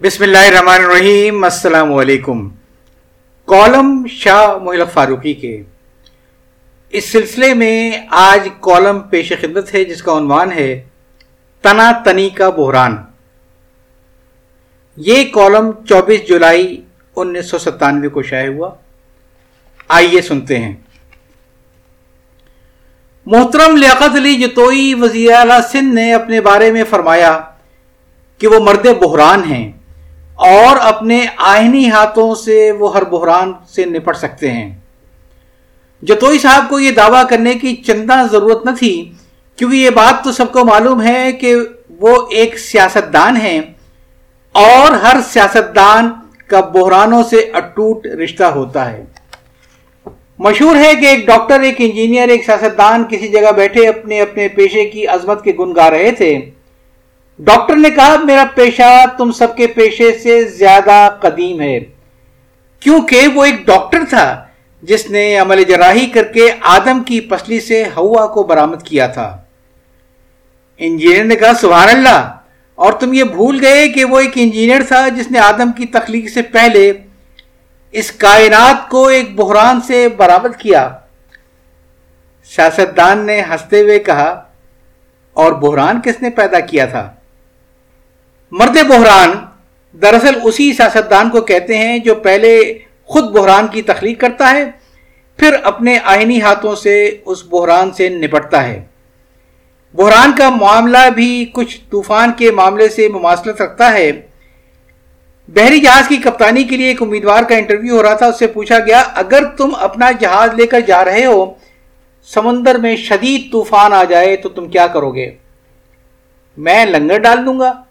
بسم اللہ الرحمن الرحیم، السلام علیکم۔ کالم شاہ محلق فاروقی کے۔ اس سلسلے میں آج کالم پیش خدمت ہے، جس کا عنوان ہے، تنا تنی کا بحران۔ یہ کالم چوبیس جولائی انیس سو ستانوے کو شائع ہوا۔ آئیے سنتے ہیں۔ محترم لیاقت علی جتوئی وزیر اعلی سندھ نے اپنے بارے میں فرمایا کہ وہ مرد بحران ہیں۔ اور اپنے آئینی ہاتھوں سے وہ ہر بحران سے نپٹ سکتے ہیں۔ جتوئی صاحب کو یہ دعویٰ کرنے کی چندہ ضرورت نہ تھی، کیونکہ یہ بات تو سب کو معلوم ہے کہ وہ ایک سیاست دان ہیں اور ہر سیاست دان کا بحرانوں سے اٹوٹ رشتہ ہوتا ہے۔ مشہور ہے کہ ایک ڈاکٹر، ایک انجینئر، ایک سیاست دان کسی جگہ بیٹھے اپنے اپنے پیشے کی عظمت کے گن گا رہے تھے۔ ڈاکٹر نے کہا، میرا پیشہ تم سب کے پیشے سے زیادہ قدیم ہے. کیونکہ وہ ایک ڈاکٹر تھا جس نے عمل جراحی کر کے آدم کی پسلی سے ہوا کو برامد کیا تھا۔ انجینئر نے کہا، سبحان اللہ! اور تم یہ بھول گئے کہ وہ ایک انجینئر تھا جس نے آدم کی تخلیق سے پہلے اس کائنات کو ایک بحران سے برآمد کیا۔ سیاست دان نے ہنستے ہوئے کہا، اور بحران کس نے پیدا کیا تھا؟ مرد بحران دراصل اسی سیاستدان کو کہتے ہیں جو پہلے خود بحران کی تخلیق کرتا ہے، پھر اپنے آئینی ہاتھوں سے اس بحران سے نپٹتا ہے۔ بحران کا معاملہ بھی کچھ طوفان کے معاملے سے مماثلت رکھتا ہے۔ بحری جہاز کی کپتانی کے لیے ایک امیدوار کا انٹرویو ہو رہا تھا، اس سے پوچھا گیا، اگر تم اپنا جہاز لے کر جا رہے ہو، سمندر میں شدید طوفان آ جائے تو تم کیا کرو گے؟ میں لنگر ڈال دوں گا۔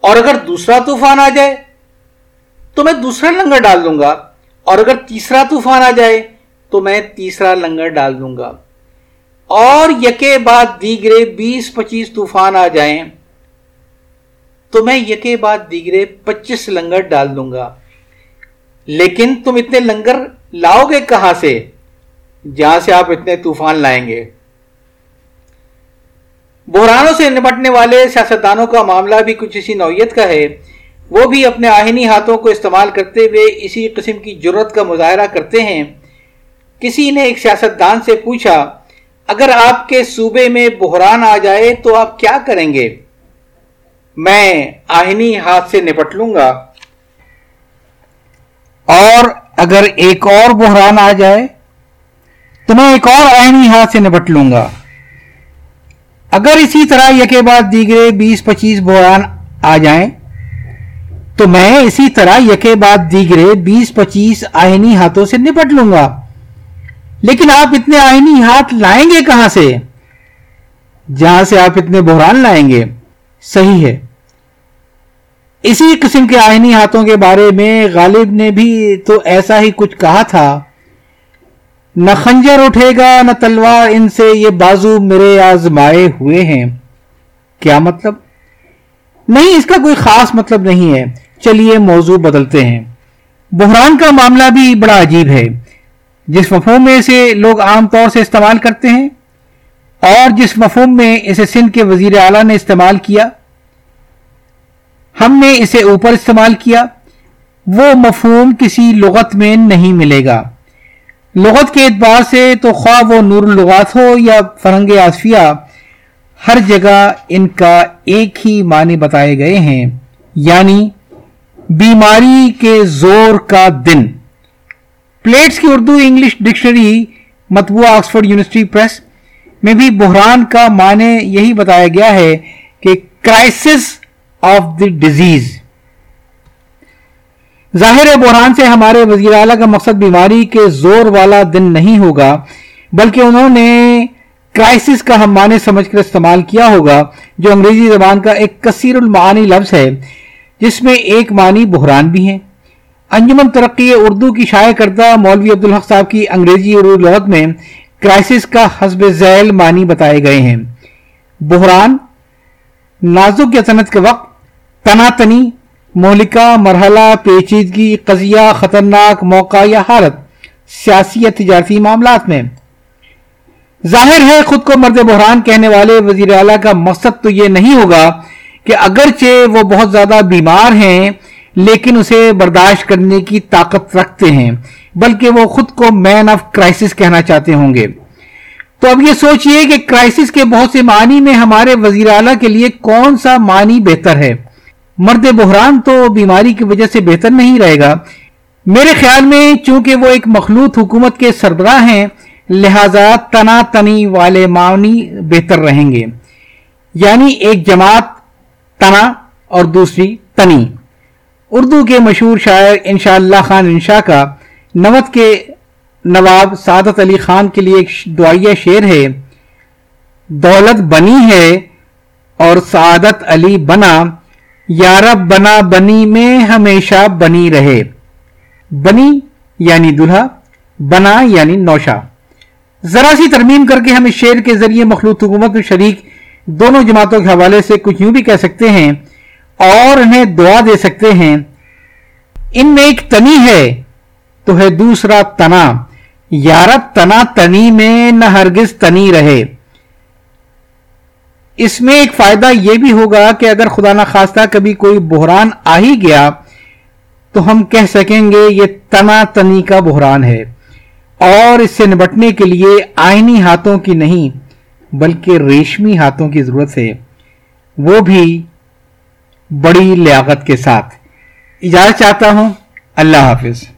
اور اگر دوسرا طوفان آ جائے، تو میں دوسرا لنگر ڈال دوں گا۔ اور اگر تیسرا طوفان آ جائے، تو میں تیسرا لنگر ڈال دوں گا۔ اور یکے بعد دیگرے بیس پچیس طوفان آ جائیں، تو میں یکے بعد دیگرے پچیس لنگر ڈال دوں گا۔ لیکن تم اتنے لنگر لاؤ گے کہاں سے؟ جہاں سے آپ اتنے طوفان لائیں گے۔ بحرانوں سے نمٹنے والے سیاستدانوں کا معاملہ بھی کچھ اسی نوعیت کا ہے۔ وہ بھی اپنے آہنی ہاتھوں کو استعمال کرتے ہوئے اسی قسم کی جرت کا مظاہرہ کرتے ہیں۔ کسی نے ایک سیاستدان سے پوچھا، اگر آپ کے صوبے میں بحران آ جائے تو آپ کیا کریں گے؟ میں آہنی ہاتھ سے نپٹ لوں گا۔ اور اگر ایک اور بحران آ جائے، تو میں ایک اور آہنی ہاتھ سے نپٹ لوں گا۔ اگر اسی طرح یکے بعد دیگرے بیس پچیس بحران آ جائیں، تو میں اسی طرح یکے بعد دیگرے بیس پچیس آئینی ہاتھوں سے نپٹ لوں گا۔ لیکن آپ اتنے آئینی ہاتھ لائیں گے کہاں سے؟ جہاں سے آپ اتنے بحران لائیں گے۔ صحیح ہے۔ اسی قسم کے آئینی ہاتھوں کے بارے میں غالب نے بھی تو ایسا ہی کچھ کہا تھا۔ نہ خنجر اٹھے گا، نہ تلوار ان سے، یہ بازو میرے آزمائے ہوئے ہیں۔ کیا مطلب؟ نہیں، اس کا کوئی خاص مطلب نہیں ہے۔ چلیے، موضوع بدلتے ہیں۔ بحران کا معاملہ بھی بڑا عجیب ہے۔ جس مفہوم میں اسے لوگ عام طور سے استعمال کرتے ہیں اور جس مفہوم میں اسے سندھ کے وزیر اعلیٰ نے استعمال کیا، ہم نے اسے اوپر استعمال کیا، وہ مفہوم کسی لغت میں نہیں ملے گا۔ لغت کے اعتبار سے تو خواہ وہ نور اللغات ہو یا فرنگ آصفیہ ہر جگہ ان کا ایک ہی معنی بتائے گئے ہیں یعنی بیماری کے زور کا دن۔ پلیٹس کی اردو انگلش ڈکشنری، مطبوع آکسفورڈ یونیورسٹی پریس میں بھی بحران کا معنی یہی بتایا گیا ہے کہ کرائسس آف دی ڈیزیز۔ ظاہر بحران سے ہمارے وزیر اعلیٰ کا مقصد بیماری کے زور والا دن نہیں ہوگا، بلکہ انہوں نے کرائسس کا ہم معنی سمجھ کر استعمال کیا ہوگا، جو انگریزی زبان کا ایک کثیر المعانی لفظ ہے، جس میں ایک معنی بحران بھی ہے۔ انجمن ترقی اردو کی شائع کردہ مولوی عبدالحق صاحب کی انگریزی اردو لغت میں کرائسس کا حسب ذیل معنی بتائے گئے ہیں۔ بحران، نازک یا صنعت کے وقت، تناتنی مہلکہ، مرحلہ، پیچیدگی، قضیہ، خطرناک، موقع یا حالت، سیاسی یا تجارتی معاملات میں۔ ظاہر ہے، خود کو مرد بحران کہنے والے وزیر اعلیٰ کا مقصد تو یہ نہیں ہوگا کہ اگرچہ وہ بہت زیادہ بیمار ہیں، لیکن اسے برداشت کرنے کی طاقت رکھتے ہیں، بلکہ وہ خود کو مین آف کرائسس کہنا چاہتے ہوں گے۔ تو اب یہ سوچئے کہ کرائسس کے بہت سے معنی میں ہمارے وزیر اعلیٰ کے لیے کون سا معنی بہتر ہے۔ مرد بحران تو بیماری کی وجہ سے بہتر نہیں رہے گا۔ میرے خیال میں چونکہ وہ ایک مخلوط حکومت کے سربراہ ہیں، لہذا تنا تنی والے معنی بہتر رہیں گے۔ یعنی ایک جماعت تنا اور دوسری تنی۔ اردو کے مشہور شاعر انشاء اللہ خان انشاء کا نوت کے نواب سعادت علی خان کے لیے ایک دعائیہ شعر ہے، دولت بنی ہے اور سعادت علی بنا۔ یارب بنا بنی میں ہمیشہ بنی رہے۔ بنی یعنی دلہا، بنا یعنی نوشا ذرا سی ترمیم کر کے ہم اس شعر کے ذریعے مخلوط حکومت میں شریک دونوں جماعتوں کے حوالے سے کچھ یوں بھی کہہ سکتے ہیں اور انہیں دعا دے سکتے ہیں۔ ان میں ایک تنی ہے تو ہے دوسرا تنا۔ یارب تنا تنی میں نہ ہرگز تنی رہے۔ اس میں ایک فائدہ یہ بھی ہوگا کہ اگر خدا نہ خواستہ کبھی کوئی بحران آ ہی گیا تو ہم کہہ سکیں گے یہ تنا تنی کا بحران ہے اور اس سے نبٹنے کے لیے آئینی ہاتھوں کی نہیں بلکہ ریشمی ہاتھوں کی ضرورت ہے۔ وہ بھی بڑی لیاقت کے ساتھ۔ اجازت چاہتا ہوں۔ اللہ حافظ۔